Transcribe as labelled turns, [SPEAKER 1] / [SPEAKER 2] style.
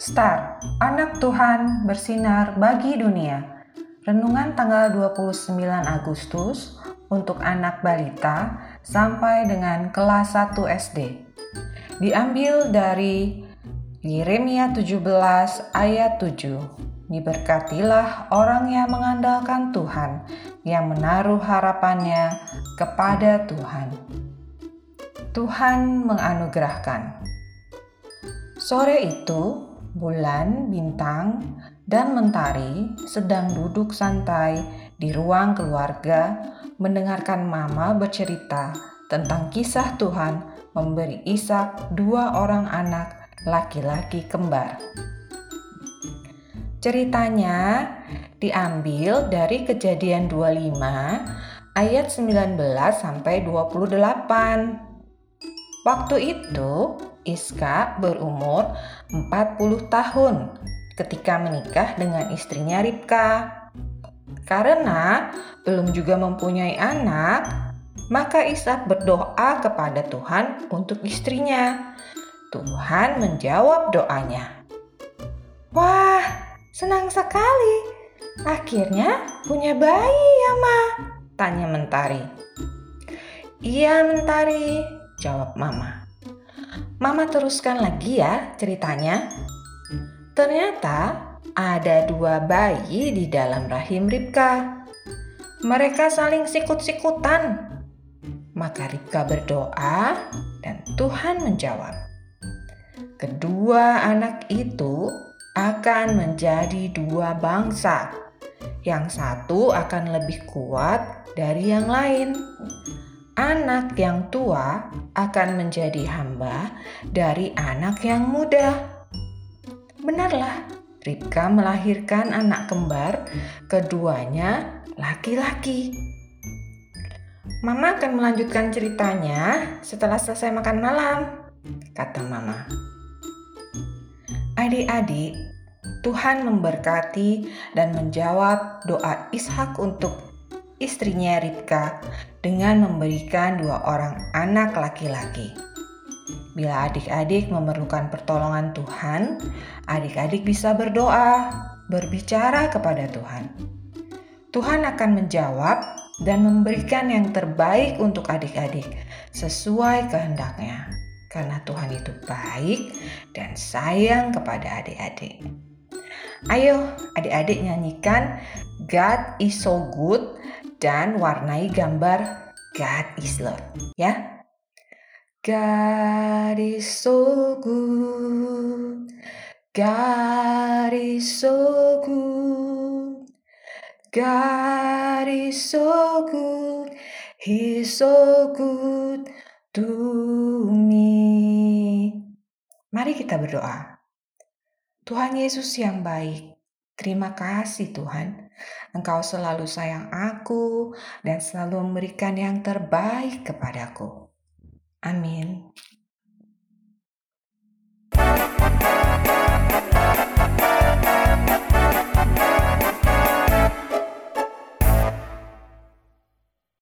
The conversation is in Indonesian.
[SPEAKER 1] Star, anak Tuhan bersinar bagi dunia. Renungan tanggal 29 Agustus untuk anak balita sampai dengan kelas 1 SD. Diambil dari Yeremia 17 ayat 7. Diberkatilah orang yang mengandalkan Tuhan, yang menaruh harapannya kepada Tuhan. Tuhan menganugerahkan. Sore itu, bulan, bintang, dan mentari sedang duduk santai di ruang keluarga mendengarkan mama bercerita tentang kisah Tuhan memberi Ishak dua orang anak laki-laki kembar. Ceritanya diambil dari kejadian 25 ayat 19 sampai 28. Waktu itu Iska berumur 40 tahun ketika menikah dengan istrinya Ribka. Karena belum juga mempunyai anak, maka Ishak berdoa kepada Tuhan untuk istrinya. Tuhan menjawab doanya. Wah, senang sekali. Akhirnya punya bayi ya, Ma? Tanya Mentari. Iya, Mentari, jawab Mama. Mama teruskan lagi ya ceritanya. Ternyata ada dua bayi di dalam rahim Ribka. Mereka saling sikut-sikutan. Maka Ribka berdoa dan Tuhan menjawab. Kedua anak itu akan menjadi dua bangsa. Yang satu akan lebih kuat dari yang lain anak yang tua akan menjadi hamba dari anak yang muda. Benarlah, Ribka melahirkan anak kembar, keduanya laki-laki. Mama akan melanjutkan ceritanya setelah selesai makan malam, kata Mama. Adik-adik, Tuhan memberkati dan menjawab doa Ishak untuk istrinya Ribka dengan memberikan dua orang anak laki-laki. Bila adik-adik memerlukan pertolongan Tuhan, adik-adik bisa berdoa, berbicara kepada Tuhan. Tuhan akan menjawab dan memberikan yang terbaik untuk adik-adik sesuai kehendaknya. Karena Tuhan itu baik dan sayang kepada adik-adik. Ayo adik-adik nyanyikan God is so good dan warnai gambar God is love ya. God is so good. God is so good. God is so good. He's so good to me. Mari kita berdoa. Tuhan Yesus yang baik, terima kasih Tuhan Engkau selalu sayang aku dan selalu memberikan yang terbaik kepadaku. Amin.